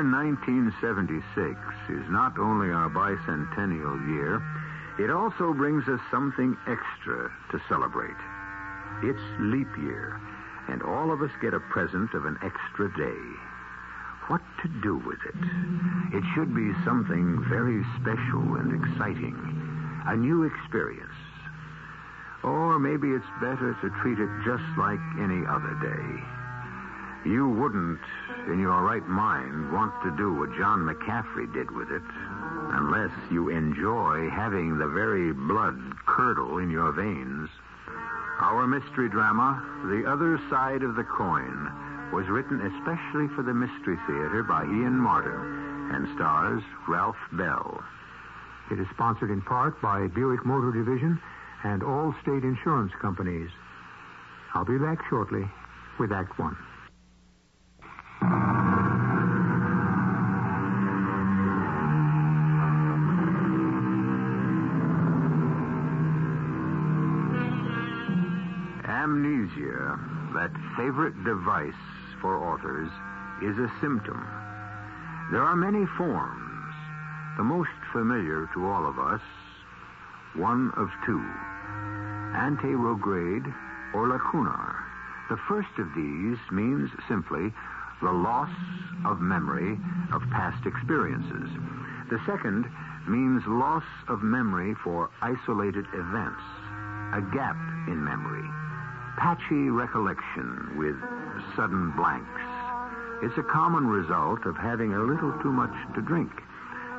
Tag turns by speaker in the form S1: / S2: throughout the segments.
S1: year 1976 is not only our bicentennial year, it also brings us something extra to celebrate. It's leap year, and all of us get a present of an extra day. What to do with it? It should be something very special and exciting, a new experience. Or maybe it's better to treat it just like any other day. You wouldn't, in your right mind, want to do what John McCaffrey did with it, unless you enjoy having the very blood curdle in your veins. Our mystery drama, The Other Side of the Coin, was written especially for the Mystery Theater by Ian Martin and stars Ralph Bell.
S2: It is sponsored in part by Buick Motor Division and Allstate insurance companies. I'll be back shortly with Act One.
S1: Amnesia, that favorite device for authors, is a symptom. There are many forms. The most familiar to all of us, one of two anterograde or lacunar. The first of these means simply the loss of memory of past experiences. The second means loss of memory for isolated events, a gap in memory, patchy recollection with sudden blanks. It's a common result of having a little too much to drink.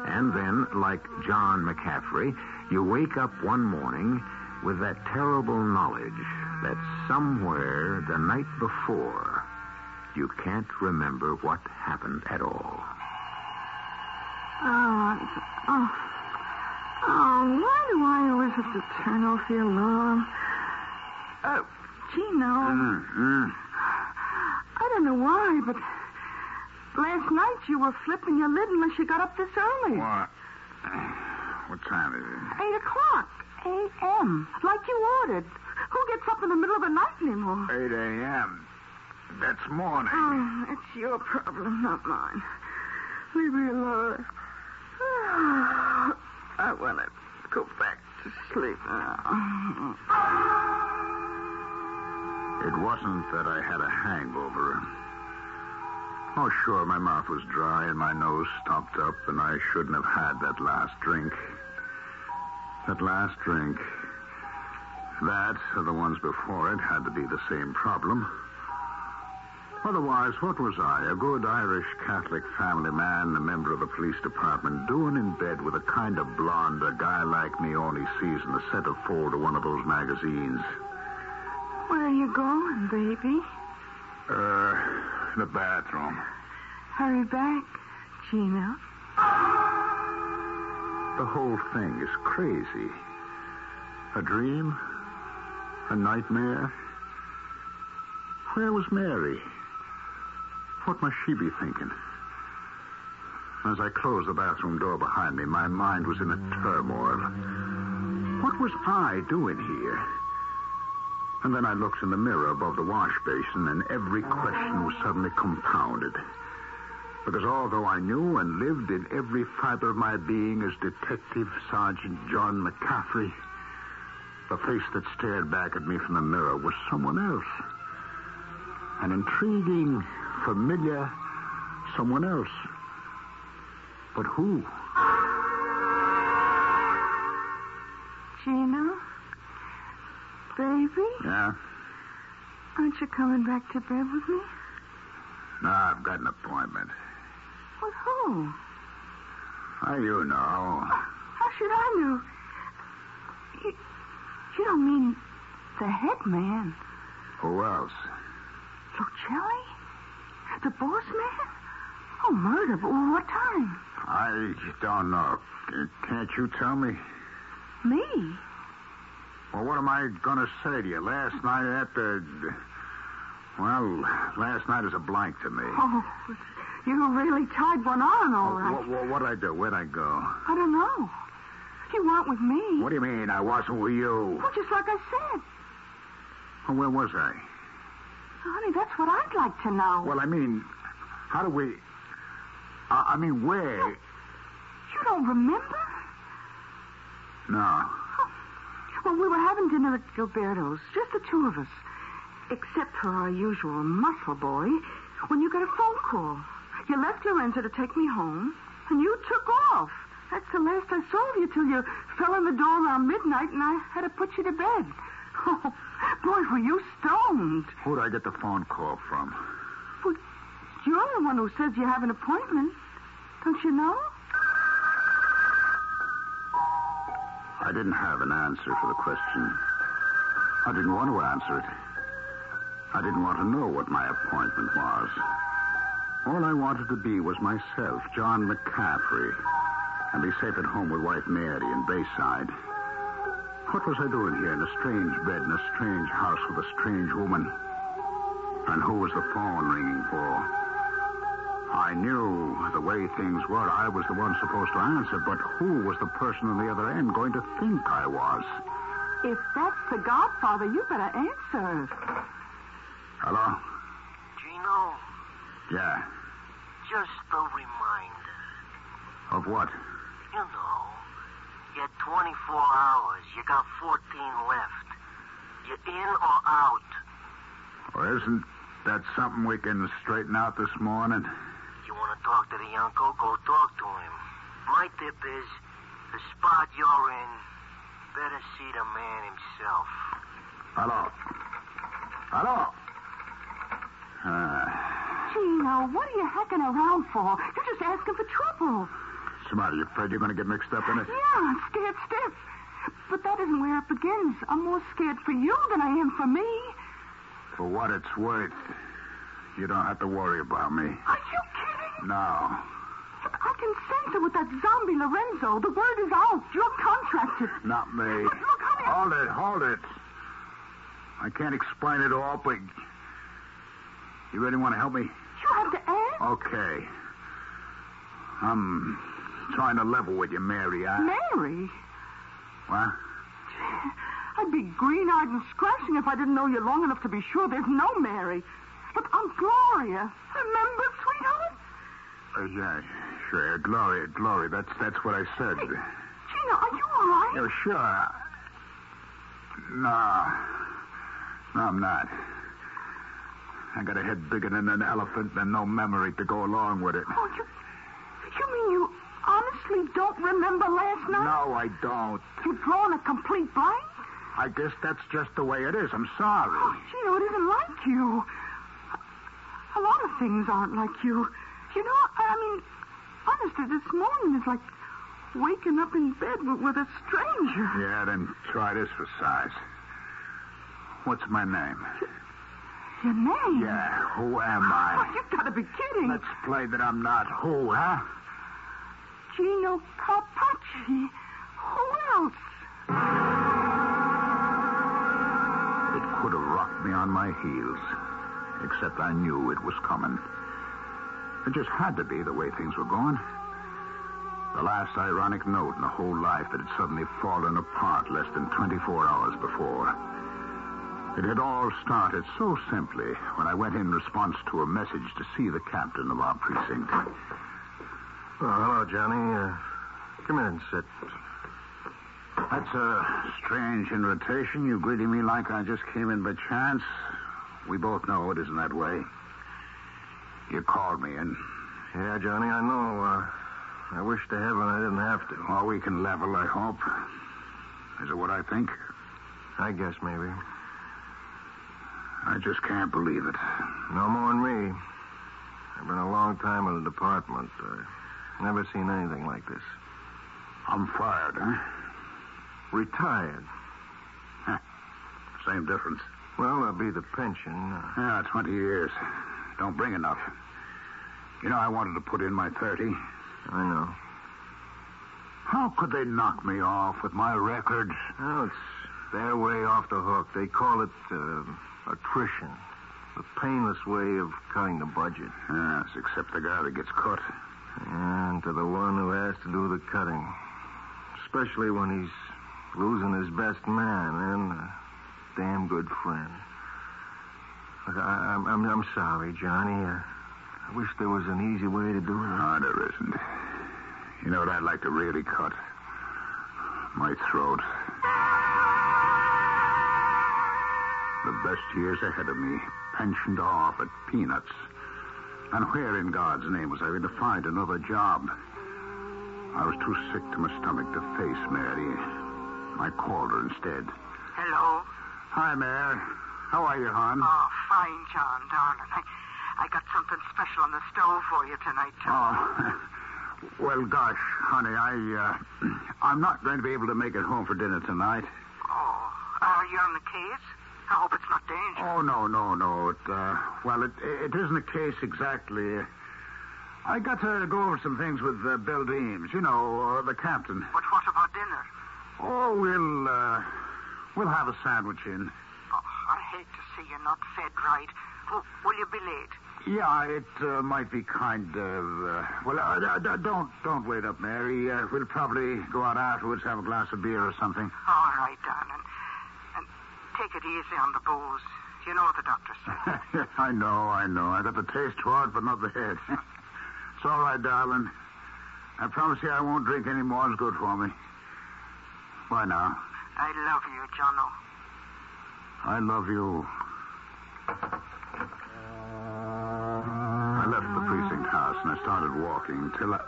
S1: And then, like John McCaffrey, you wake up one morning with that terrible knowledge that somewhere the night before you can't remember what happened at all.
S3: Oh, oh, oh, why do I always have to turn off the alarm? Uh, Gino.
S1: Mm-hmm.
S3: I don't know why, but last night you were flipping your lid unless you got up this early.
S4: What? What time is it?
S3: Eight o'clock. A.M. Like you ordered. Who gets up in the middle of the night anymore?
S4: 8 a.m. That's morning.
S3: Oh, it's your problem, not mine. Leave me alone. I want to go back to sleep now.
S4: It wasn't that I had a hangover. Oh, sure, my mouth was dry and my nose stopped up, and I shouldn't have had that last drink. That last drink. That, or the ones before it, had to be the same problem. Otherwise, what was I, a good Irish Catholic family man, a member of the police department, doing in bed with a kind of blonde a guy like me only sees in the centerfold of one of those magazines?
S3: Where are you going, baby?
S4: Uh, the bathroom.
S3: Hurry back, Gino.
S4: The whole thing is crazy. A dream? A nightmare? Where was Mary? What must she be thinking? As I closed the bathroom door behind me, my mind was in a turmoil. What was I doing here? And then I looked in the mirror above the wash basin, and every question was suddenly compounded. Because although I knew and lived in every fiber of my being as Detective Sergeant John McCaffrey, the face that stared back at me from the mirror was someone else. An intriguing, familiar someone else. But who?
S3: Gino? Baby?
S4: Yeah?
S3: Aren't you coming back to bed with me?
S4: No, I've got an appointment.
S3: With who?
S4: How you know?
S3: How should I know? You, you don't mean the head man?
S4: Who else?
S3: Lucelli? The boss man? Oh, murder, but what time?
S4: I don't know. Can't you tell me?
S3: Me?
S4: Well, what am I going to say to you? Last night at the. Well, last night is a blank to me.
S3: Oh, you really tied one on, all right.
S4: What, what, what'd I do? Where'd I go?
S3: I don't know. You weren't with me.
S4: What do you mean I wasn't with you?
S3: Well, just like I said.
S4: Well, where was I?
S3: Honey, that's what I'd like to know.
S4: Well, I mean, how do we. I, I mean, where?
S3: You don't remember?
S4: No.
S3: Oh, well, we were having dinner at Gilberto's, just the two of us. Except for our usual muscle boy, when you got a phone call. You left Lorenzo to take me home, and you took off. That's the last I saw of you till you fell in the door around midnight, and I had to put you to bed. Oh, boy, were you stoned.
S4: Who'd I get the phone call from?
S3: Well, you're the one who says you have an appointment. Don't you know?
S4: I didn't have an answer for the question. I didn't want to answer it. I didn't want to know what my appointment was. All I wanted to be was myself, John McCaffrey, and be safe at home with wife Mary in Bayside. What was I doing here in a strange bed in a strange house with a strange woman? And who was the phone ringing for? I knew the way things were. I was the one supposed to answer, but who was the person on the other end going to think I was?
S3: If that's the Godfather, you better answer.
S4: Hello?
S5: Gino,
S4: Yeah.
S5: just a reminder.
S4: Of what?
S5: You know, you had 24 hours. You got 14 left. You're in or out?
S4: Well, isn't that something we can straighten out this morning?
S5: You want to talk to the uncle? Go talk to him. My tip is, the spot you're in, better see the man himself.
S4: Hello? Hello? Uh,
S3: Gino, what are you hacking around for? You're just asking for trouble.
S4: Somebody, you afraid you're going to get mixed up in it?
S3: Yeah, I'm scared stiff. But that isn't where it begins. I'm more scared for you than I am for me.
S4: For what it's worth, you don't have to worry about me.
S3: Are you kidding?
S4: No.
S3: Look, I can sense it with that zombie Lorenzo. The word is out. You're contracted.
S4: Not me.
S3: Look, look, honey.
S4: Hold it, hold it. I can't explain it all, but you really want to help me?
S3: You have to ask.
S4: Okay. I'm trying to level with you, Mary. I...
S3: Mary?
S4: What?
S3: I'd be green-eyed and scratching if I didn't know you long enough to be sure there's no Mary. But I'm Gloria. Remember, sweetheart?
S4: Uh, yeah, sure. Gloria, Gloria. That's that's what I said.
S3: Gina, are you all right?
S4: Yeah, sure. No. No, I'm not. I got a head bigger than an elephant and no memory to go along with it.
S3: Oh, you, you mean you honestly don't remember last night?
S4: No, I don't.
S3: You've drawn a complete blank?
S4: I guess that's just the way it is. I'm sorry.
S3: Oh, Gino, it isn't like you. A lot of things aren't like you. You know, I mean, honestly, this morning is like waking up in bed with, with a stranger.
S4: Yeah, then try this for size. What's my name?
S3: Your name?
S4: Yeah, who am
S3: Oh,
S4: I?
S3: you've got to be kidding.
S4: Let's play that I'm not who, huh?
S3: Gino Carpacci. Who else?
S4: It could have rocked me on my heels, except I knew it was coming. It just had to be the way things were going. The last ironic note in the whole life that had suddenly fallen apart less than 24 hours before. It had all started so simply when I went in response to a message to see the captain of our precinct.
S6: Oh, hello, Johnny. Uh, come in and sit.
S4: That's a strange invitation. You greeting me like I just came in by chance. We both know it isn't that way. You called me in.
S6: Yeah, Johnny, I know. Uh, I wish to heaven I didn't have to.
S4: Well, we can level, I hope. Is it what I think?
S6: I guess maybe.
S4: I just can't believe it.
S6: No more than me. I've been a long time in the department. Uh, never seen anything like this.
S4: I'm fired, huh?
S6: Retired.
S4: Same difference.
S6: Well, there'll be the pension. Uh,
S4: Yeah, 20 years. Don't bring enough. You know, I wanted to put in my 30.
S6: I know.
S4: How could they knock me off with my record?
S6: Well, it's their way off the hook. They call it uh, attrition. The painless way of cutting the budget.
S4: Yes, except the guy that gets cut.
S6: And to the one who has to do the cutting. Especially when he's losing his best man and a damn good friend. Look, I, I'm, I'm, I'm sorry, Johnny. I wish there was an easy way to do it.
S4: No, there isn't. You know what I'd like to really cut? My throat. The best years ahead of me, pensioned off at peanuts. And where in God's name was I going to find another job? I was too sick to my stomach to face Mary. I called her instead.
S3: Hello.
S4: Hi, Mary. How are you, hon?
S3: Oh, fine, John, darling. I, I got something special on the stove for you tonight, John.
S4: Oh, well, gosh, honey, I, uh, I'm not going to be able to make it home for dinner tonight.
S3: Oh, are you on the case? I hope it's not dangerous.
S4: Oh, no, no, no. It, uh, well, it, it isn't a case exactly. I got to go over some things with uh, Bill Deems, you know, uh, the captain.
S3: But what about dinner?
S4: Oh, we'll, uh, we'll have a sandwich in.
S3: Oh, I hate to see you not fed right. Oh, will you be late?
S4: Yeah, it uh, might be kind of. Uh, well, uh, d- d- don't don't wait up, Mary. Uh, we'll probably go out afterwards, have a glass of beer or something.
S3: All right, darling. Take it easy on the booze. You know what the doctor said.
S4: I know, I know. I got the taste for it, but not the head. it's all right, darling. I promise you I won't drink any more. It's good for me. Bye now.
S3: I love you, Jono.
S4: I love you. I left the precinct house and I started walking till I.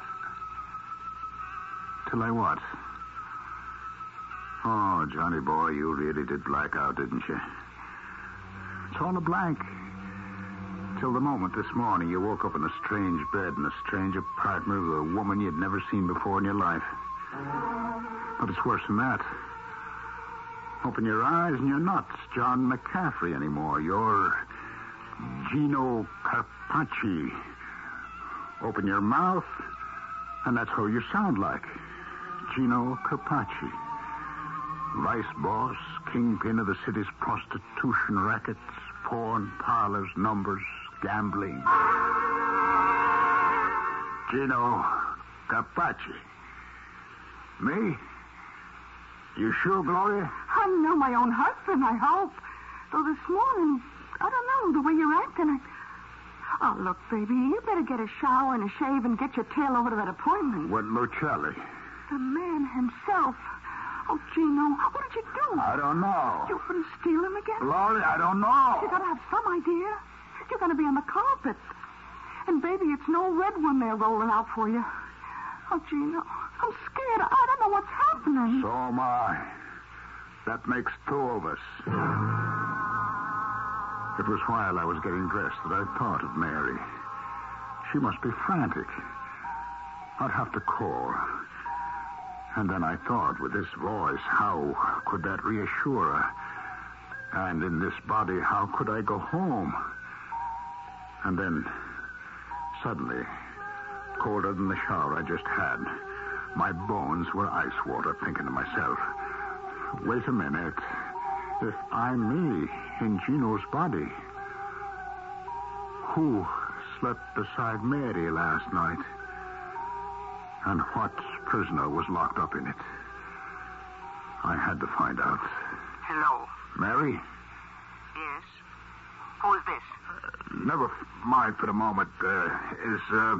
S4: Till I what? Oh, Johnny boy, you really did black out, didn't you? It's all a blank. Till the moment this morning you woke up in a strange bed in a strange apartment with a woman you'd never seen before in your life. But it's worse than that. Open your eyes and you're not John McCaffrey anymore. You're Gino Carpacci. Open your mouth, and that's who you sound like. Gino Carpacci. Vice boss, kingpin of the city's prostitution rackets, porn parlors, numbers, gambling. Gino Carpacci. Me? You sure, Gloria?
S3: I know my own husband, I hope. Though this morning, I don't know, the way you're acting, I... Oh, look, baby, you better get a shower and a shave and get your tail over to that appointment.
S4: What Lucelli?
S3: The man himself. Oh, Gino, what did you do?
S4: I don't know.
S3: You couldn't steal him again?
S4: Gloria, I don't know.
S3: You gotta have some idea. You're gonna be on the carpet. And baby, it's no red one they're rolling out for you. Oh, Gino, I'm scared. I don't know what's happening.
S4: So am I. That makes two of us. It was while I was getting dressed that I thought of Mary. She must be frantic. I'd have to call. And then I thought, with this voice, how could that reassure her? And in this body, how could I go home? And then, suddenly, colder than the shower I just had, my bones were ice water, thinking to myself, wait a minute. If I'm me in Gino's body, who slept beside Mary last night? And what prisoner was locked up in it? I had to find out.
S3: Hello.
S4: Mary?
S3: Yes. Who is this?
S4: Never mind for the moment. Uh, is, uh,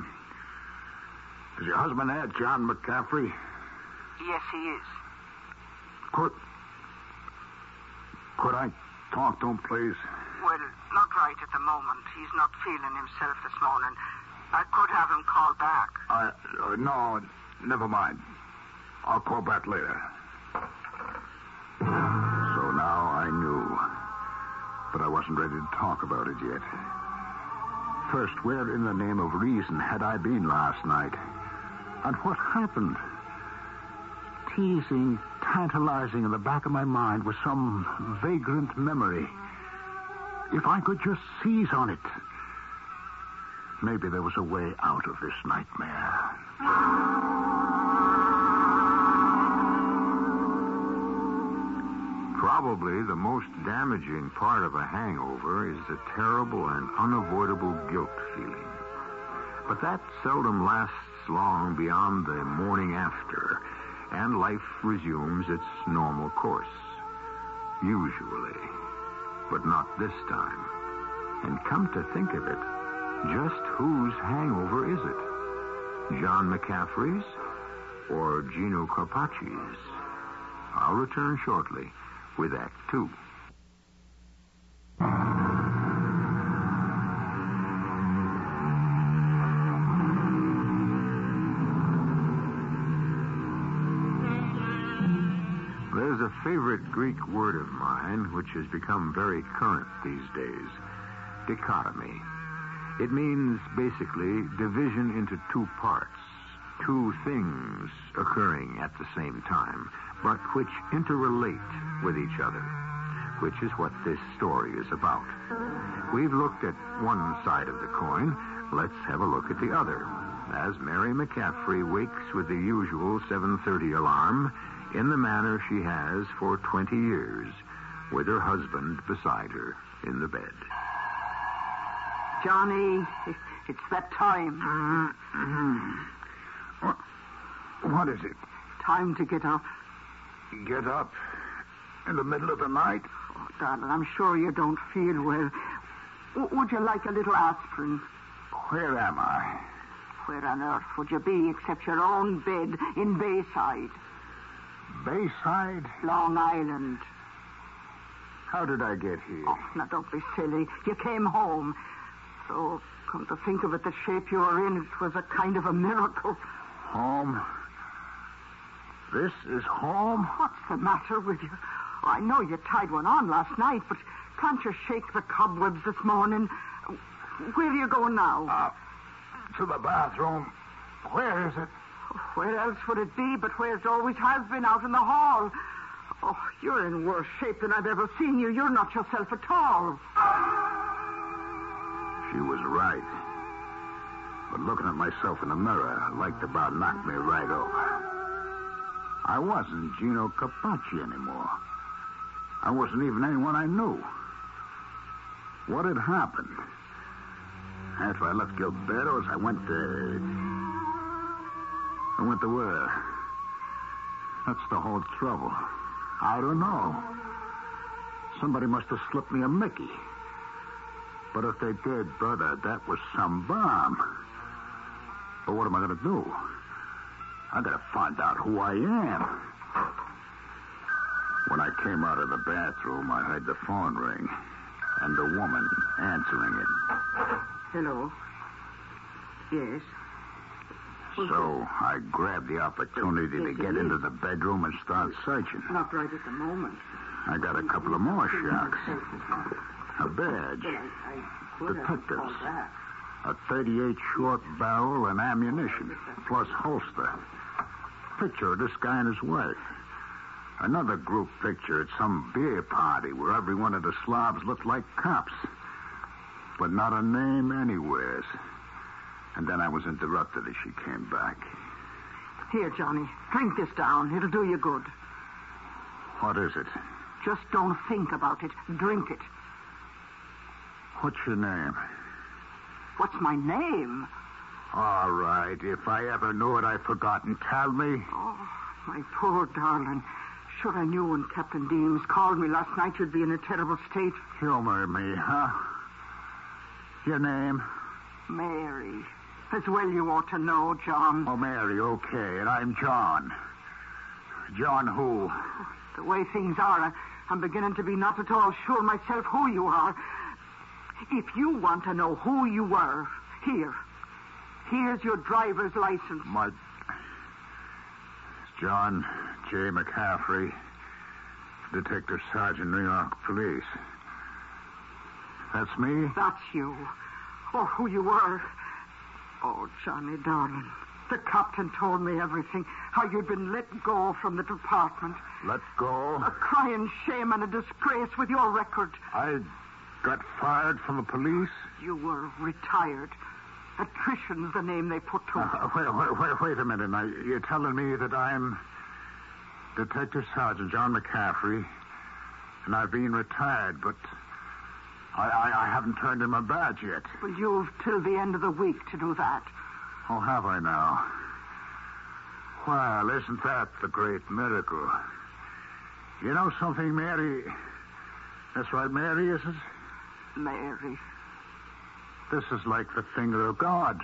S4: is your husband there, John McCaffrey?
S3: Yes, he is.
S4: Could, could I talk to him, please?
S3: Well, not right at the moment. He's not feeling himself this morning. I could have him call back.
S4: I, uh, no, never mind. I'll call back later. So now I knew. But I wasn't ready to talk about it yet. First, where in the name of reason had I been last night? And what happened? Teasing, tantalizing in the back of my mind was some vagrant memory. If I could just seize on it. Maybe there was a way out of this nightmare.
S1: Probably the most damaging part of a hangover is the terrible and unavoidable guilt feeling. But that seldom lasts long beyond the morning after, and life resumes its normal course. Usually. But not this time. And come to think of it, just whose hangover is it? John McCaffrey's or Gino Carpacci's? I'll return shortly with Act Two. There's a favorite Greek word of mine which has become very current these days dichotomy. It means basically division into two parts, two things occurring at the same time, but which interrelate with each other, which is what this story is about. We've looked at one side of the coin. Let's have a look at the other. As Mary McCaffrey wakes with the usual 7:30 alarm in the manner she has for 20 years, with her husband beside her in the bed.
S3: Johnny, it's that time. Uh, mm-hmm.
S4: What, what is it?
S3: Time to get up.
S4: Get up in the middle of the night?
S3: Oh, darling, I'm sure you don't feel well. W- would you like a little aspirin?
S4: Where am I?
S3: Where on earth would you be except your own bed in Bayside,
S4: Bayside?
S3: Long Island?
S4: How did I get here?
S3: Oh, now don't be silly. You came home. So, come to think of it, the shape you were in, it was a kind of a miracle.
S4: Home? This is home?
S3: What's the matter with you? Oh, I know you tied one on last night, but can't you shake the cobwebs this morning? Where are you going now?
S4: Uh, to the bathroom. Where is it?
S3: Where else would it be but where it always has been, out in the hall? Oh, you're in worse shape than I've ever seen you. You're not yourself at all.
S4: She was right. But looking at myself in the mirror, liked about knocked me right over. I wasn't Gino Capacci anymore. I wasn't even anyone I knew. What had happened? After I left Gilberto's, I went to. I went to where? That's the whole trouble. I don't know. Somebody must have slipped me a Mickey. But if they did, brother, that was some bomb. But what am I going to do? I got to find out who I am. When I came out of the bathroom, I heard the phone ring and a woman answering it.
S3: Hello. Yes.
S4: So I grabbed the opportunity to get into the bedroom and start searching.
S3: Not right at the moment.
S4: I got a couple of more shocks. A badge.
S3: Well, I, I could have
S4: Detectives. A 38 short barrel and ammunition, plus holster. Picture of this guy and his wife. Another group picture at some beer party where every one of the slobs looked like cops. But not a name anywhere. And then I was interrupted as she came back.
S3: Here, Johnny. Drink this down. It'll do you good.
S4: What is it?
S3: Just don't think about it. Drink it.
S4: What's your name?
S3: What's my name?
S4: All right. If I ever knew it, I've forgotten. Tell me.
S3: Oh, my poor darling. Sure, I knew when Captain Deems called me last night you'd be in a terrible state.
S4: Humor me, huh? Your name?
S3: Mary. As well you ought to know, John.
S4: Oh, Mary, okay. And I'm John. John who?
S3: The way things are, I'm beginning to be not at all sure myself who you are. If you want to know who you were, here. Here's your driver's license.
S4: My. It's John J. McCaffrey, Detective Sergeant, New York Police. That's me?
S3: That's you. Or who you were. Oh, Johnny, darling. The captain told me everything. How you'd been let go from the department.
S4: Let go.
S3: A crying shame and a disgrace with your record.
S4: I got fired from the police?
S3: You were retired. Attrition's the name they put to it.
S4: Uh, wait, wait, wait, wait a minute. Now, you're telling me that I'm Detective Sergeant John McCaffrey, and I've been retired, but I, I, I haven't turned in my badge yet.
S3: Well, you've till the end of the week to do that.
S4: Oh, have I now? Well, isn't that the great miracle? You know something, Mary? That's right, Mary, is it?
S3: Mary.
S4: This is like the finger of God.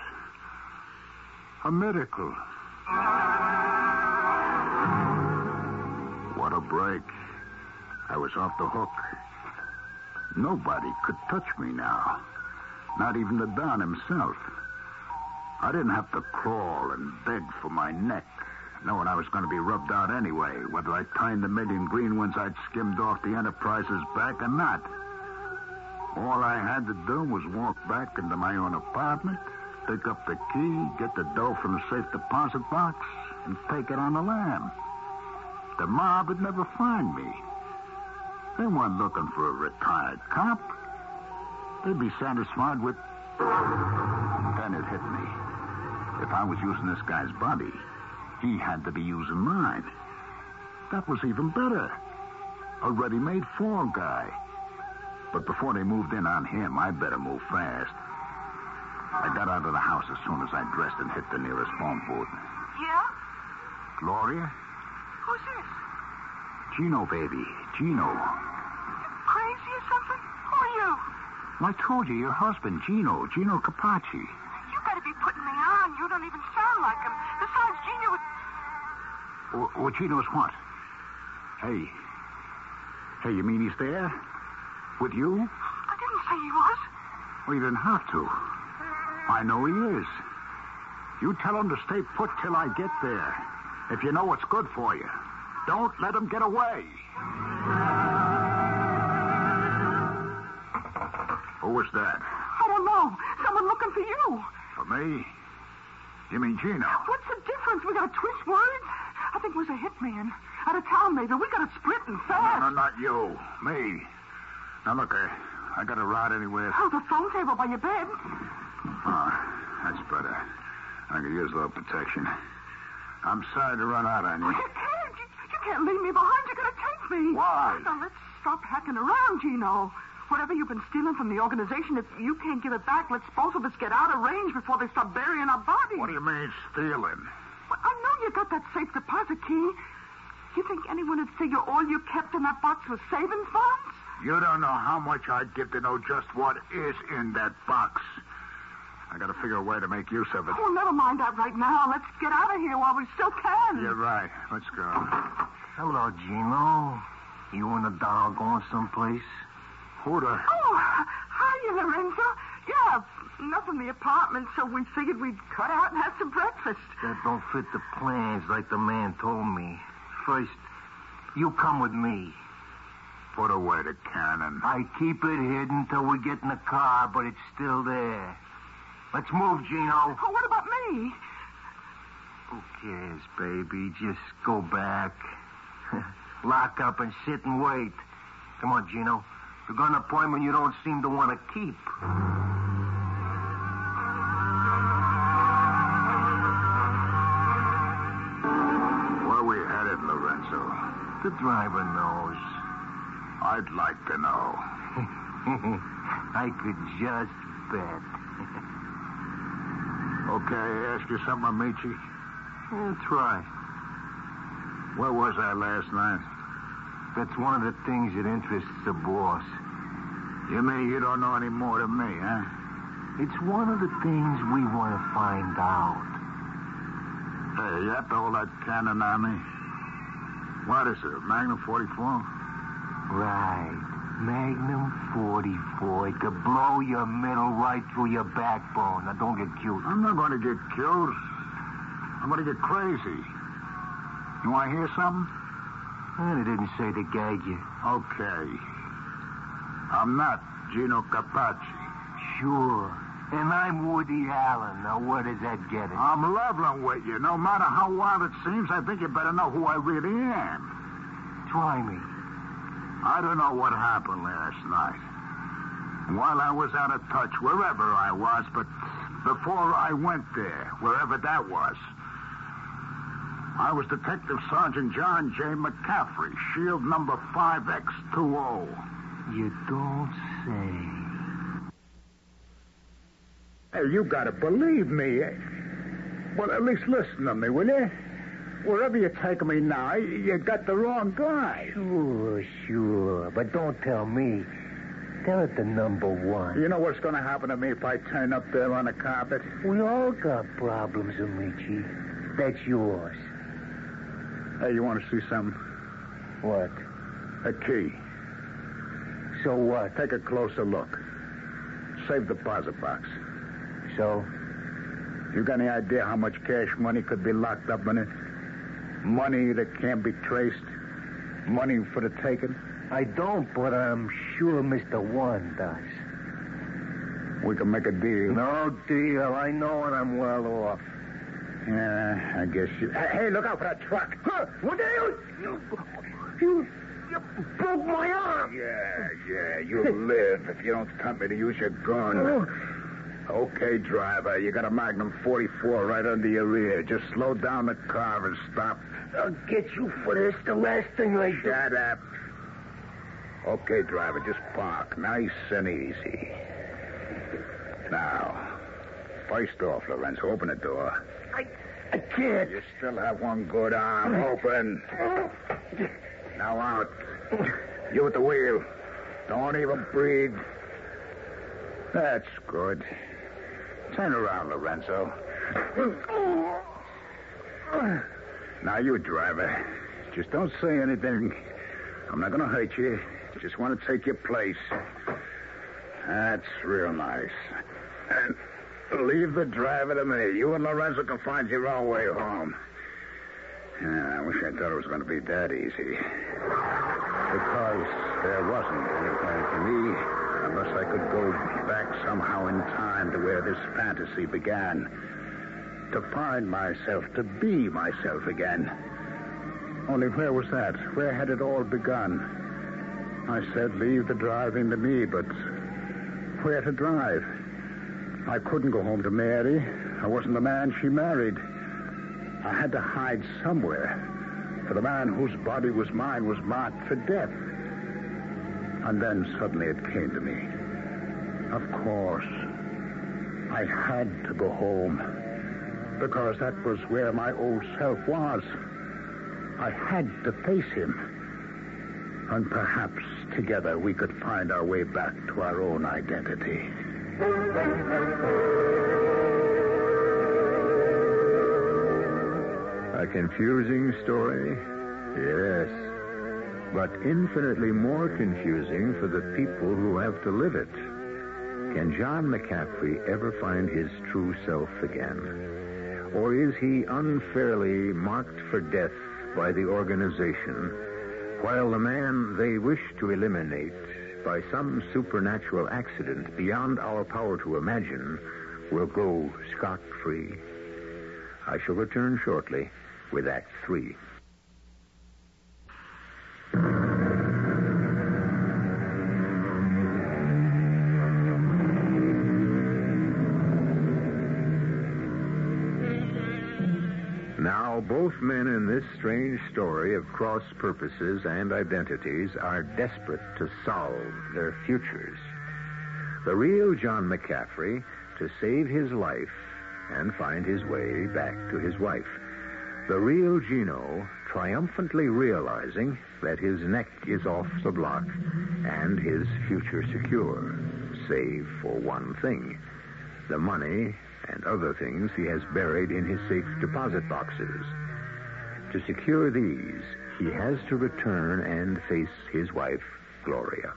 S4: A miracle. What a break. I was off the hook. Nobody could touch me now. Not even the Don himself. I didn't have to crawl and beg for my neck, knowing I was going to be rubbed out anyway, whether I timed the million green ones I'd skimmed off the Enterprise's back or not. All I had to do was walk back into my own apartment, pick up the key, get the dough from the safe deposit box, and take it on the lam. The mob would never find me. They weren't looking for a retired cop. They'd be satisfied with. Then it hit me. If I was using this guy's body, he had to be using mine. That was even better. A ready-made fall guy. But before they moved in on him, I better move fast. I got out of the house as soon as I dressed and hit the nearest phone booth.
S3: Yeah?
S4: Gloria?
S3: Who's this?
S4: Gino, baby. Gino.
S3: You Crazy or something? Who are you?
S4: I told you, your husband, Gino. Gino Capacci.
S3: You better be putting me on. You don't even sound like him. Besides, Gino would...
S4: Well, well, Gino's what? Hey. Hey, you mean he's there? With you?
S3: I didn't say he was.
S4: Well, you didn't have to. I know he is. You tell him to stay put till I get there. If you know what's good for you. Don't let him get away. Who was that?
S3: I don't know. Someone looking for you.
S4: For me? You mean Gino?
S3: What's the difference? We gotta twist words? I think it was a hitman. Out of town, maybe. We gotta sprint and fast.
S4: No, no, not you. Me. Now, look, I, I got a rod anywhere.
S3: Oh, the phone table by your bed.
S4: Oh, that's better. I could use a little protection. I'm sorry to run out on
S3: Oh,
S4: you.
S3: you can't. You, you can't leave me behind. You're gonna take me.
S4: Why?
S3: Now, let's stop hacking around, Gino. Whatever you've been stealing from the organization, if you can't give it back, let's both of us get out of range before they start burying our bodies.
S4: What do you mean, stealing?
S3: Well, I know you got that safe deposit key. You think anyone would figure all you kept in that box was savings bonds?
S4: You don't know how much I'd give to know just what is in that box. I gotta figure a way to make use of it.
S3: Oh, never mind that right now. Let's get out of here while we still can.
S4: You're right. Let's go.
S6: Hello, Gino. You and the doll going someplace?
S4: Who the...
S3: Oh, hi, Lorenzo. Yeah, nothing in the apartment, so we figured we'd cut out and have some breakfast.
S6: That don't fit the plans like the man told me. First, you come with me.
S4: Put away the cannon.
S6: I keep it hidden till we get in the car, but it's still there. Let's move, Gino.
S3: Oh, what about me?
S6: Who cares, baby? Just go back. Lock up and sit and wait. Come on, Gino. You've got an appointment you don't seem to want to keep.
S4: Where we headed, Lorenzo?
S6: The driver knows.
S4: I'd like to know.
S6: I could just bet.
S4: Okay, ask you something, Amici?
S6: That's right.
S4: Where was I last night?
S6: That's one of the things that interests the boss.
S4: You mean you don't know any more than me, huh?
S6: It's one of the things we want to find out.
S4: Hey, you have to hold that cannon on me. What is it, a Magnum 44?
S6: Right. Magnum 44. It could blow your middle right through your backbone. Now, don't get cute.
S4: I'm not going to get killed. I'm going to get crazy. You want to hear something?
S6: And it didn't say to gag you.
S4: Okay. I'm not Gino Capaci.
S6: Sure. And I'm Woody Allen. Now, where does that get us?
S4: I'm leveling with you. No matter how wild it seems, I think you better know who I really am.
S6: Try me.
S4: I don't know what happened last night. While I was out of touch, wherever I was, but before I went there, wherever that was, I was Detective Sergeant John J. McCaffrey, Shield number 5X20.
S6: You don't say.
S4: Hey, you gotta believe me. Well, at least listen to me, will you? Wherever you take me now, you got the wrong guy.
S6: Sure, sure. But don't tell me. Tell it to number one.
S4: You know what's going to happen to me if I turn up there on the carpet?
S6: We all got problems, Amici. That's yours.
S4: Hey, you want to see something?
S6: What?
S4: A key.
S6: So what?
S4: Take a closer look. Save the deposit box.
S6: So?
S4: You got any idea how much cash money could be locked up in it? Money that can't be traced? Money for the taking?
S6: I don't, but I'm sure Mr. One does.
S4: We can make a deal.
S6: No deal. I know and I'm well off.
S4: Yeah, I guess you. Hey, hey, look out for that truck.
S6: Huh? What the hell? You, you, you broke my arm.
S4: Yeah, yeah, you'll live if you don't tempt me to use your gun.
S6: Oh.
S4: Okay, driver, you got a Magnum 44 right under your rear. Just slow down the car and stop.
S6: I'll get you for this. The last thing I do.
S4: Shut up. Okay, driver, just park. Nice and easy. Now, first off, Lorenzo, open the door.
S6: I, I can't.
S4: You still have one good arm open. Now out. You at the wheel. Don't even breathe. That's good. Turn around, Lorenzo. Now, you driver. Just don't say anything. I'm not going to hurt you. Just want to take your place. That's real nice. And leave the driver to me. You and Lorenzo can find your own way home. Yeah, I wish I thought it was going to be that easy. Because there wasn't any plan for me unless I could go back somehow in time to where this fantasy began. To find myself, to be myself again. Only where was that? Where had it all begun? I said, leave the driving to me, but where to drive? I couldn't go home to Mary. I wasn't the man she married. I had to hide somewhere. For the man whose body was mine was marked for death. And then suddenly it came to me. Of course, I had to go home. Because that was where my old self was. I had to face him. And perhaps together we could find our way back to our own identity.
S1: A confusing story? Yes. But infinitely more confusing for the people who have to live it. Can John McCaffrey ever find his true self again? Or is he unfairly marked for death by the organization, while the man they wish to eliminate by some supernatural accident beyond our power to imagine will go scot free? I shall return shortly with Act Three. Both men in this strange story of cross purposes and identities are desperate to solve their futures. The real John McCaffrey to save his life and find his way back to his wife. The real Gino triumphantly realizing that his neck is off the block and his future secure, save for one thing the money and other things he has buried in his safe deposit boxes. To secure these, he has to return and face his wife, Gloria.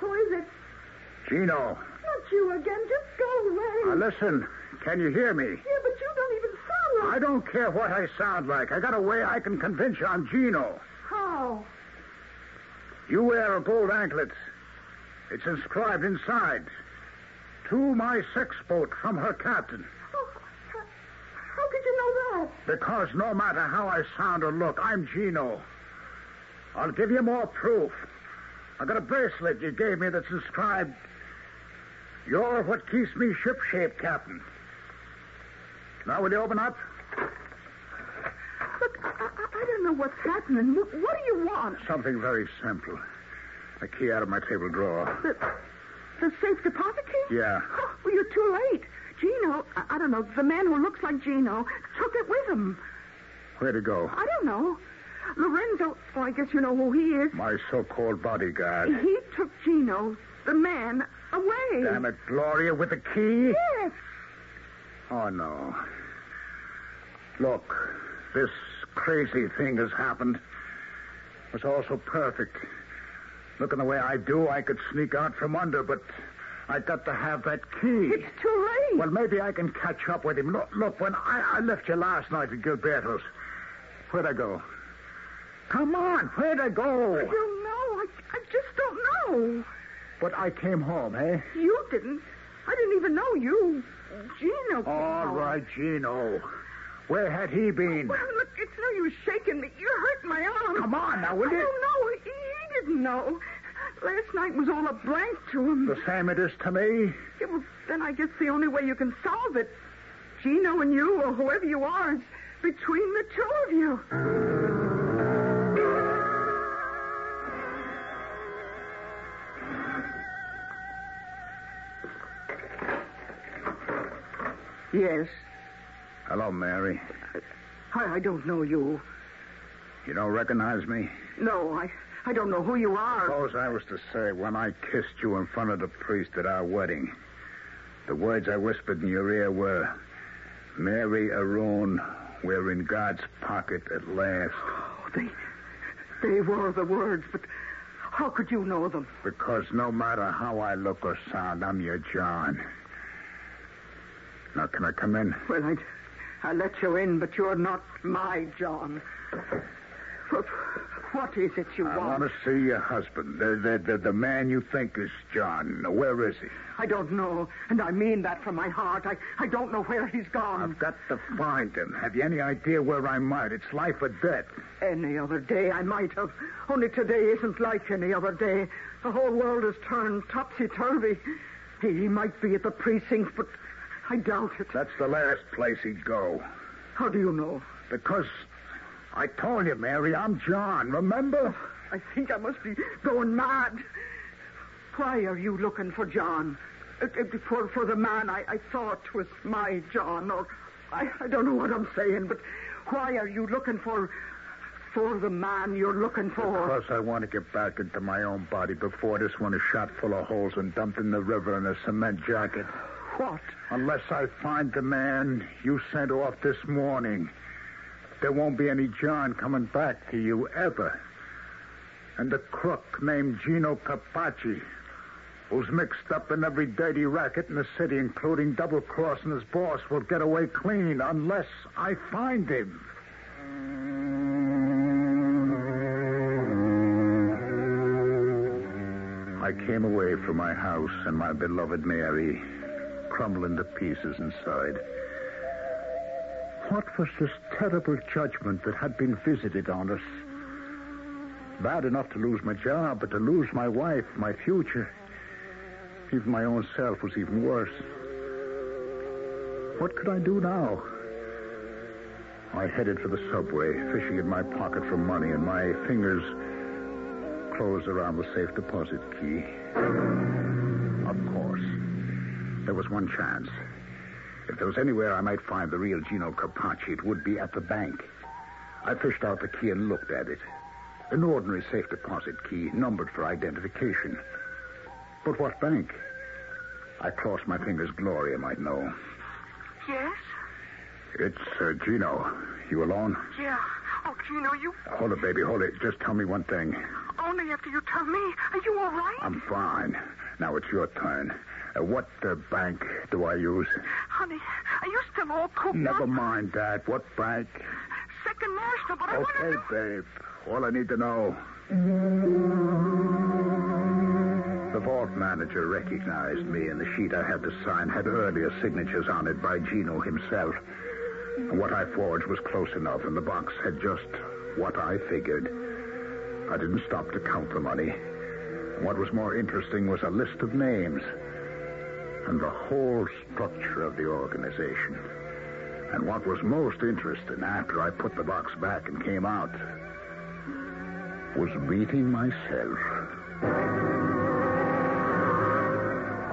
S3: Who is it?
S4: Gino,
S3: Not you again. Just go away.
S4: now listen. Can you hear me?
S3: Yeah, but you don't even sound like...
S4: I don't care what I sound like. I got a way I can convince you I'm Gino.
S3: How?
S4: You wear a gold anklet. It's inscribed inside. To my sex boat from her captain.
S3: Oh, how, how could you know that?
S4: Because no matter how I sound or look, I'm Gino. I'll give you more proof. I got a bracelet you gave me that's inscribed. You're what keeps me shipshape, Captain. Now, will you open up?
S3: Look, I, I, I don't know what's happening. What, what do you want?
S4: Something very simple. A key out of my table drawer.
S3: The, the safe deposit key?
S4: Yeah.
S3: Oh, well, you're too late. Gino, I, I don't know, the man who looks like Gino took it with him.
S4: Where'd it go?
S3: I don't know. Lorenzo, I guess you know who he is.
S4: My so-called bodyguard.
S3: He took Gino, the man, away.
S4: Damn it, Gloria, with the key?
S3: Yes.
S4: Oh, no. Look, this crazy thing has happened. It was all so perfect. Looking the way I do, I could sneak out from under, but I got to have that key.
S3: It's too late.
S4: Well, maybe I can catch up with him. Look, look when I, I left you last night at Gilberto's, where'd I go? Come on, where'd I go?
S3: I don't know. I, I just don't know.
S4: But I came home, eh?
S3: You didn't. I didn't even know you. Gino. came
S4: All right, Gino. Where had he been?
S3: Well, look, it's no use shaking me. You hurt my arm.
S4: Come on now, will
S3: I
S4: you?
S3: I don't know. He, he didn't know. Last night was all a blank to him.
S4: The same it is to me.
S3: Yeah, well, then I guess the only way you can solve it, Gino and you, or whoever you are, is between the two of you. Yes.
S4: Hello, Mary.
S3: I, I don't know you.
S4: You don't recognize me?
S3: No, I, I don't know who you are.
S4: Suppose I was to say when I kissed you in front of the priest at our wedding, the words I whispered in your ear were, Mary Aron, we're in God's pocket at last.
S3: Oh, they, they were the words, but how could you know them?
S4: Because no matter how I look or sound, I'm your John. Now, can I come in?
S3: Well, I, I let you in, but you're not my John. What is it you
S4: I
S3: want?
S4: I want to see your husband, the, the, the, the man you think is John. Where is he?
S3: I don't know, and I mean that from my heart. I, I don't know where he's gone.
S4: I've got to find him. Have you any idea where I might? It's life or death.
S3: Any other day I might have. Only today isn't like any other day. The whole world has turned topsy-turvy. He might be at the precinct, but I doubt it.
S4: That's the last place he'd go.
S3: How do you know?
S4: Because I told you, Mary, I'm John. Remember?
S3: I think I must be going mad. Why are you looking for John? Uh, uh, For, for the man I, I thought was my John, or I, I don't know what I'm saying, but why are you looking for for the man you're looking for?
S4: Because I want to get back into my own body before this one is shot full of holes and dumped in the river in a cement jacket.
S3: What?
S4: Unless I find the man you sent off this morning, there won't be any John coming back to you ever. And the crook named Gino Carpacci, who's mixed up in every dirty racket in the city, including double crossing his boss, will get away clean unless I find him. I came away from my house and my beloved Mary, crumbling to pieces inside. What was this terrible judgment that had been visited on us? Bad enough to lose my job, but to lose my wife, my future, even my own self was even worse. What could I do now? I headed for the subway, fishing in my pocket for money, and my fingers closed around the safe deposit key. Of course. There was one chance. If there was anywhere I might find the real Gino Carpacci, it would be at the bank. I fished out the key and looked at it. An ordinary safe deposit key, numbered for identification. But what bank? I crossed my fingers. Gloria might know.
S3: Yes?
S4: It's uh, Gino. You alone?
S3: Yeah. Oh, Gino, you
S4: Hold it, baby. Hold it. Just tell me one thing.
S3: only after you tell me. Are you all right?
S4: I'm fine. Now it's your turn. Uh, what uh, bank do I use?
S3: Honey, are you still all cooped
S4: Never
S3: up?
S4: mind that. What bank?
S3: Second National, but I want
S4: Okay, babe. All I need to know. The vault manager recognized me, and the sheet I had to sign had earlier signatures on it by Gino himself. And what I forged was close enough, and the box had just what I figured. I didn't stop to count the money. What was more interesting was a list of names and the whole structure of the organization. And what was most interesting after I put the box back and came out was beating myself.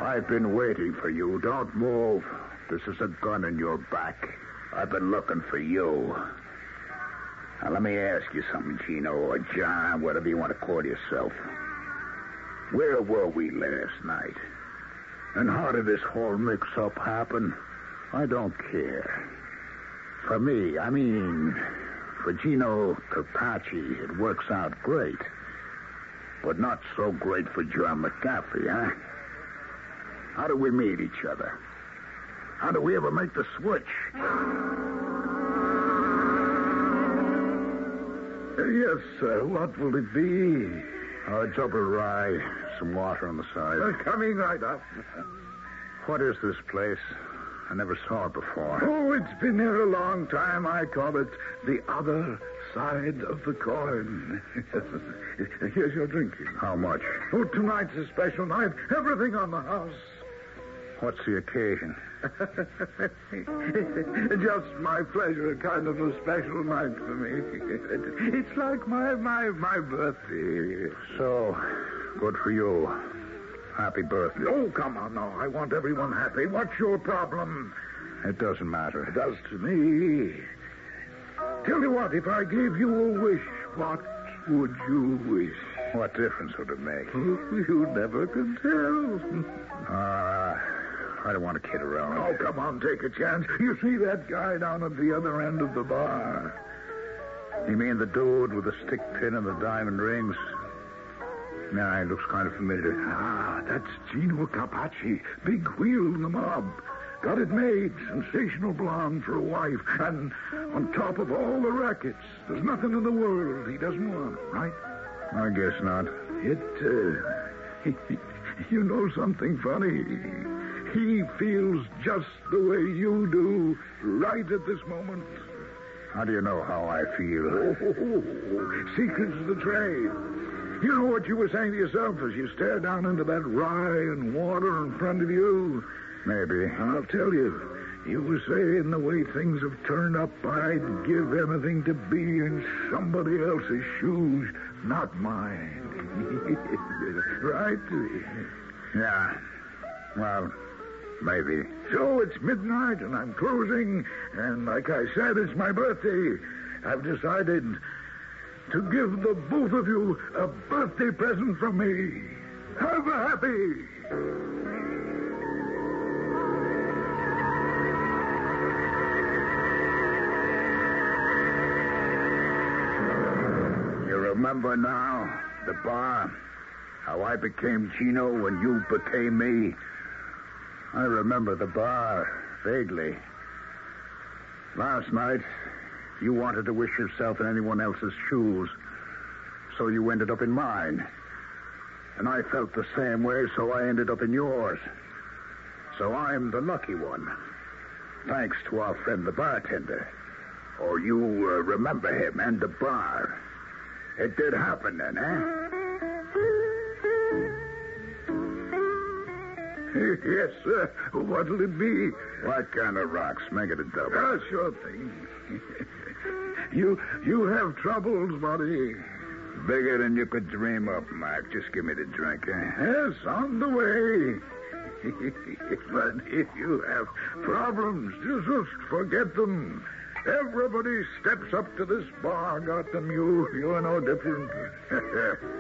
S4: I've been waiting for you. Don't move. This is a gun in your back. I've been looking for you. Now, let me ask you something, Gino, or John, whatever you want to call yourself. Where were we last night? And how did this whole mix-up happen? I don't care. For me, I mean, for Gino Carpacci, it works out great. But not so great for John McCaffrey, huh? How do we meet each other? How do we ever make the switch?
S7: Yes, sir. What will it be?
S4: Oh, double rye. Some water on the side.
S7: Uh, coming right up.
S4: What is this place? I never saw it before.
S7: Oh, it's been here a long time. I call it the other side of the coin. Here's your drinking.
S4: How much?
S7: Oh, tonight's a special night. Everything on the house.
S4: What's the occasion?
S7: Just my pleasure, kind of a special night for me. It's like my my my birthday.
S4: So, good for you. Happy birthday.
S7: Oh, come on now. I want everyone happy. What's your problem?
S4: It doesn't matter.
S7: It does to me. Tell you what, if I gave you a wish, what would you wish?
S4: What difference would it make?
S7: You never can tell.
S4: Uh, I don't want to kid around.
S7: Oh, come on, take a chance. You see that guy down at the other end of the bar?
S4: You mean the dude with the stick pin and the diamond rings? Nah, he looks kind of familiar.
S7: Ah, that's Gino Carpacci, big wheel in the mob. Got it made, sensational blonde for a wife, and on top of all the rackets, there's nothing in the world he doesn't want, right?
S4: I guess not.
S7: It, uh, you know something funny. He feels just the way you do right at this moment.
S4: How do you know how I feel?
S7: Oh, secrets of the trade. You know what you were saying to yourself as you stared down into that rye and water in front of you?
S4: Maybe.
S7: I'll tell you. You were saying the way things have turned up, I'd give anything to be in somebody else's shoes, not mine. right?
S4: Yeah. Well, maybe.
S7: So it's midnight and I'm closing, and like I said, it's my birthday. I've decided to give the both of you a birthday present from me. Have a happy.
S4: You remember now the bar? How I became Gino when you became me? I remember the bar vaguely. Last night, you wanted to wish yourself in anyone else's shoes, so you ended up in mine. And I felt the same way, so I ended up in yours. So I'm the lucky one. Thanks to our friend the bartender. Or you uh, remember him and the bar. It did happen then, eh?
S7: Yes, sir. What'll it be?
S4: What kind of rocks? Make it a double.
S7: Ah, sure thing. you you have troubles, buddy.
S4: Bigger than you could dream up, Mark. Just give me the drink, eh?
S7: Yes, on the way. but if you have problems, just forget them. Everybody steps up to this bar, got them. You, you're no different.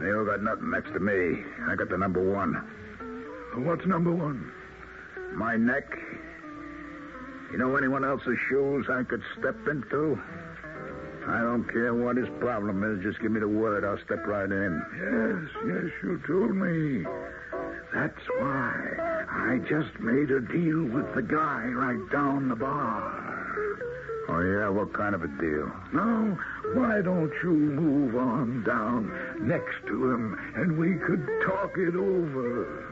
S4: You got nothing next to me. I got the number one.
S7: What's number one?
S4: My neck. You know anyone else's shoes I could step into? I don't care what his problem is. Just give me the word. I'll step right in.
S7: Yes, yes, you told me. That's why I just made a deal with the guy right down the bar.
S4: Oh, yeah? What kind of a deal?
S7: Now, why don't you move on down next to him and we could talk it over?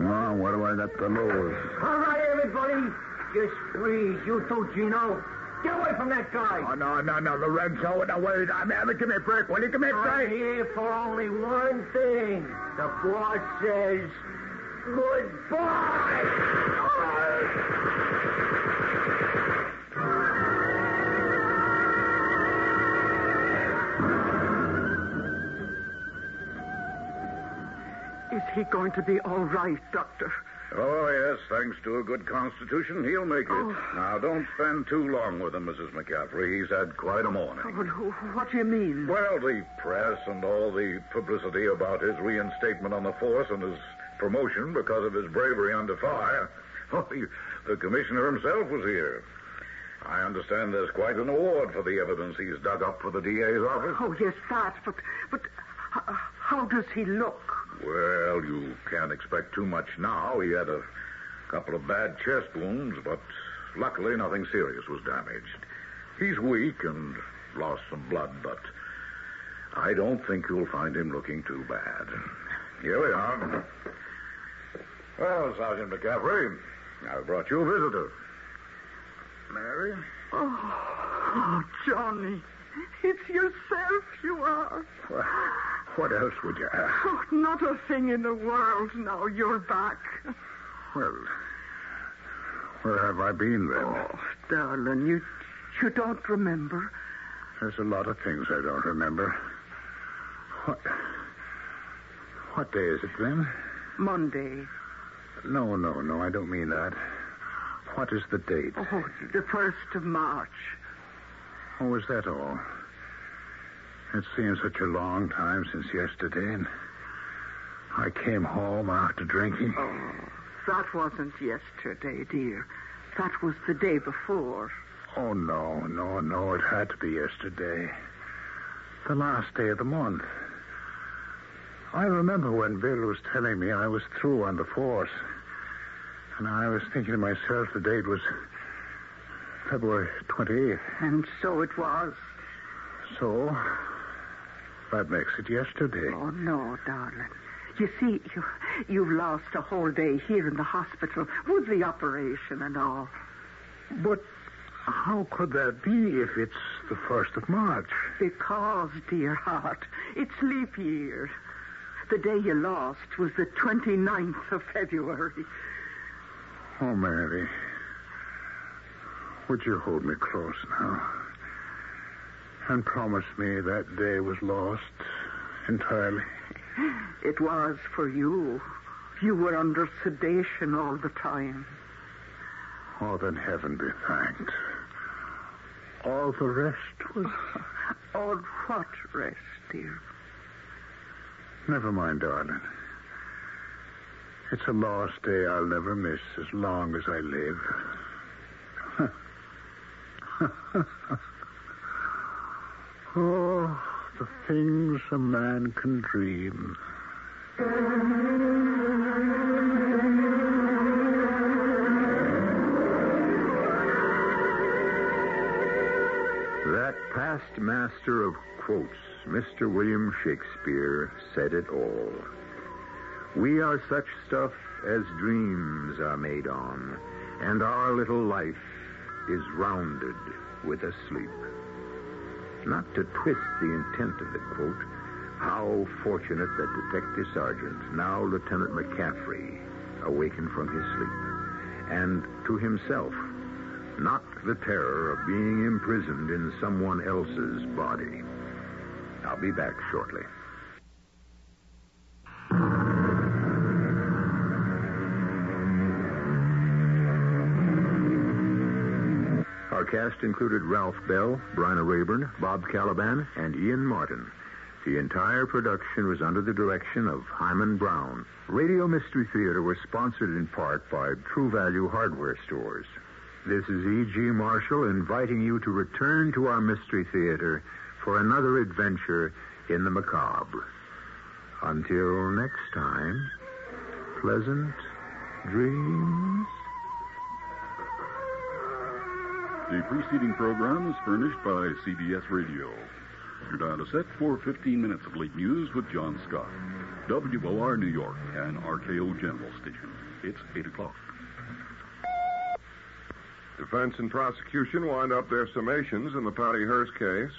S4: Oh, what do I got to lose?
S6: All right, everybody. Just freeze. You too, Gino. Get away from that guy.
S4: Oh, no, no, no, Lorenzo. No, wait. I mean, give me a break. Will you give me a
S6: I'm
S4: break?
S6: here for only one thing. The boss says goodbye.
S3: He going to be all right, Doctor?
S7: Oh, yes, thanks to a good constitution, he'll make it.
S3: Oh.
S7: Now, don't spend too long with him, Mrs. McCaffrey. He's had quite a morning.
S3: Oh, what do you mean?
S7: Well, the press and all the publicity about his reinstatement on the force and his promotion because of his bravery under fire. Oh, the, the commissioner himself was here. I understand there's quite an award for the evidence he's dug up for the DA's office.
S3: Oh, yes, that. But, but h- how does he look?
S7: Well, you can't expect too much now. He had a couple of bad chest wounds, but luckily nothing serious was damaged. He's weak and lost some blood, but I don't think you'll find him looking too bad. Here we are. Well, Sergeant McCaffrey, I've brought you a visitor. Mary?
S3: Oh, oh Johnny. It's yourself you are.
S7: What else would you ask?
S3: Oh, not a thing in the world now you're back.
S7: Well, where have I been then?
S3: Oh, darling, you, you don't remember.
S7: There's a lot of things I don't remember. What? What day is it then?
S3: Monday.
S7: No, no, no. I don't mean that. What is the date?
S3: Oh, the first of March.
S7: Oh, is that all? It seems such a long time since yesterday, and I came home after drinking.
S3: Oh, that wasn't yesterday, dear. That was the day before.
S7: Oh, no, no, no. It had to be yesterday. The last day of the month. I remember when Bill was telling me I was through on the force. And I was thinking to myself the date was February 28th.
S3: And so it was.
S7: So, that makes it yesterday.
S3: Oh, no, darling. You see, you, you've lost a whole day here in the hospital with the operation and all.
S7: But how could that be if it's the 1st of March?
S3: Because, dear heart, it's leap year. The day you lost was the 29th of February.
S7: Oh, Mary. Would you hold me close now? And promise me that day was lost entirely?
S3: It was for you. You were under sedation all the time.
S7: Oh, then heaven be thanked. All the rest was.
S3: All what rest, dear?
S7: Never mind, darling. It's a lost day I'll never miss as long as I live. oh, the things a man can dream.
S1: That past master of quotes, Mr. William Shakespeare, said it all. We are such stuff as dreams are made on, and our little life is rounded with a sleep. Not to twist the intent of the quote, how fortunate that Detective Sergeant, now Lieutenant McCaffrey, awakened from his sleep. And to himself, not the terror of being imprisoned in someone else's body. I'll be back shortly. Cast included Ralph Bell, Bryna Rayburn, Bob Kaliban, and Ian Martin. The entire production was under the direction of Himan Brown. Radio Mystery Theater was sponsored in part by True Value Hardware Stores. This is E.G. Marshall inviting you to return to our Mystery Theater for another adventure in the macabre. Until next time, pleasant dreams.
S8: The preceding program is furnished by CBS Radio. Your dial is set for 15 minutes of late news with John Scott. WOR New York and RKO General Station. It's 8 o'clock.
S9: Defense and prosecution wind up their summations in the Patty Hearst case.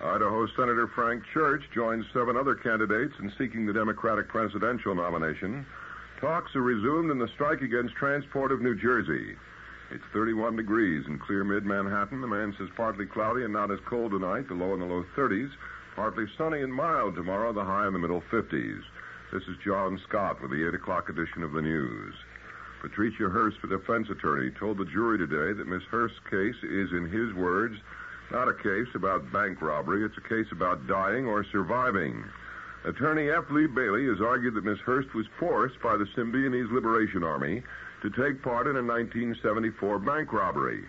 S9: Idaho Senator Frank Church joins seven other candidates in seeking the Democratic presidential nomination. Talks are resumed in the strike against transport of New Jersey. It's 31 degrees in clear mid Manhattan. The man says partly cloudy and not as cold tonight, the low in the low 30s. Partly sunny and mild tomorrow, the high in the middle 50s. This is John Scott with the 8 o'clock edition of the news. Patricia Hearst, the defense attorney, told the jury today that Miss Hearst's case is, in his words, not a case about bank robbery. It's a case about dying or surviving. Attorney F. Lee Bailey has argued that Miss Hearst was forced by the Symbionese Liberation Army to take part in a 1974 bank robbery.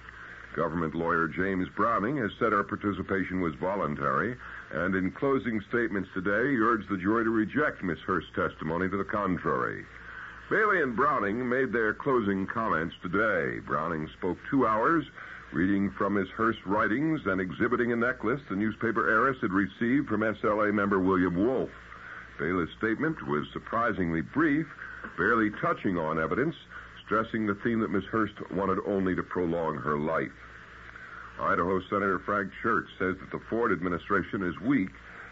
S9: Government lawyer James Browning has said her participation was voluntary, and in closing statements today, he urged the jury to reject Miss Hearst's testimony to the contrary. Bailey and Browning made their closing comments today. Browning spoke two hours, reading from Miss Hearst's writings and exhibiting a necklace the newspaper heiress had received from SLA member William Wolfe. Bailey's statement was surprisingly brief, barely touching on evidence, stressing the theme that Miss Hearst wanted only to prolong her life. Idaho Senator Frank Church says that the Ford administration is weak,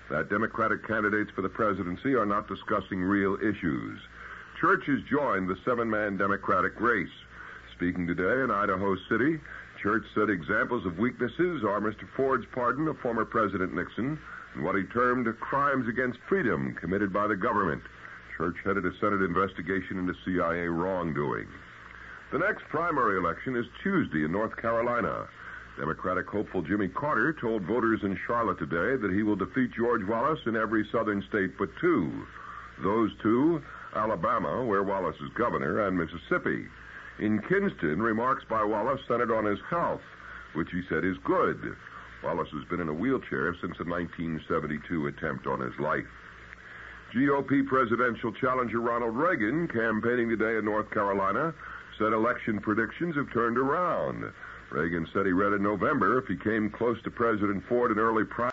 S9: that Democratic candidates for the presidency are not discussing real issues. Church has joined the seven man Democratic race. Speaking today in Idaho City, Church said examples of weaknesses are Mr. Ford's pardon of former President Nixon and what he termed crimes against freedom committed by the government. Church headed a Senate investigation into CIA wrongdoing. The next primary election is Tuesday in North Carolina. Democratic hopeful Jimmy Carter told voters in Charlotte today that he will defeat George Wallace in every southern state but two. Those two, Alabama, where Wallace is governor, and Mississippi. In Kinston, remarks by Wallace centered on his health, which he said is good. Wallace has been in a wheelchair since the 1972 attempt on his life. GOP presidential challenger Ronald Reagan, campaigning today in North Carolina, said election predictions have turned around. Reagan said he read in November if he came close to President Ford in early primary.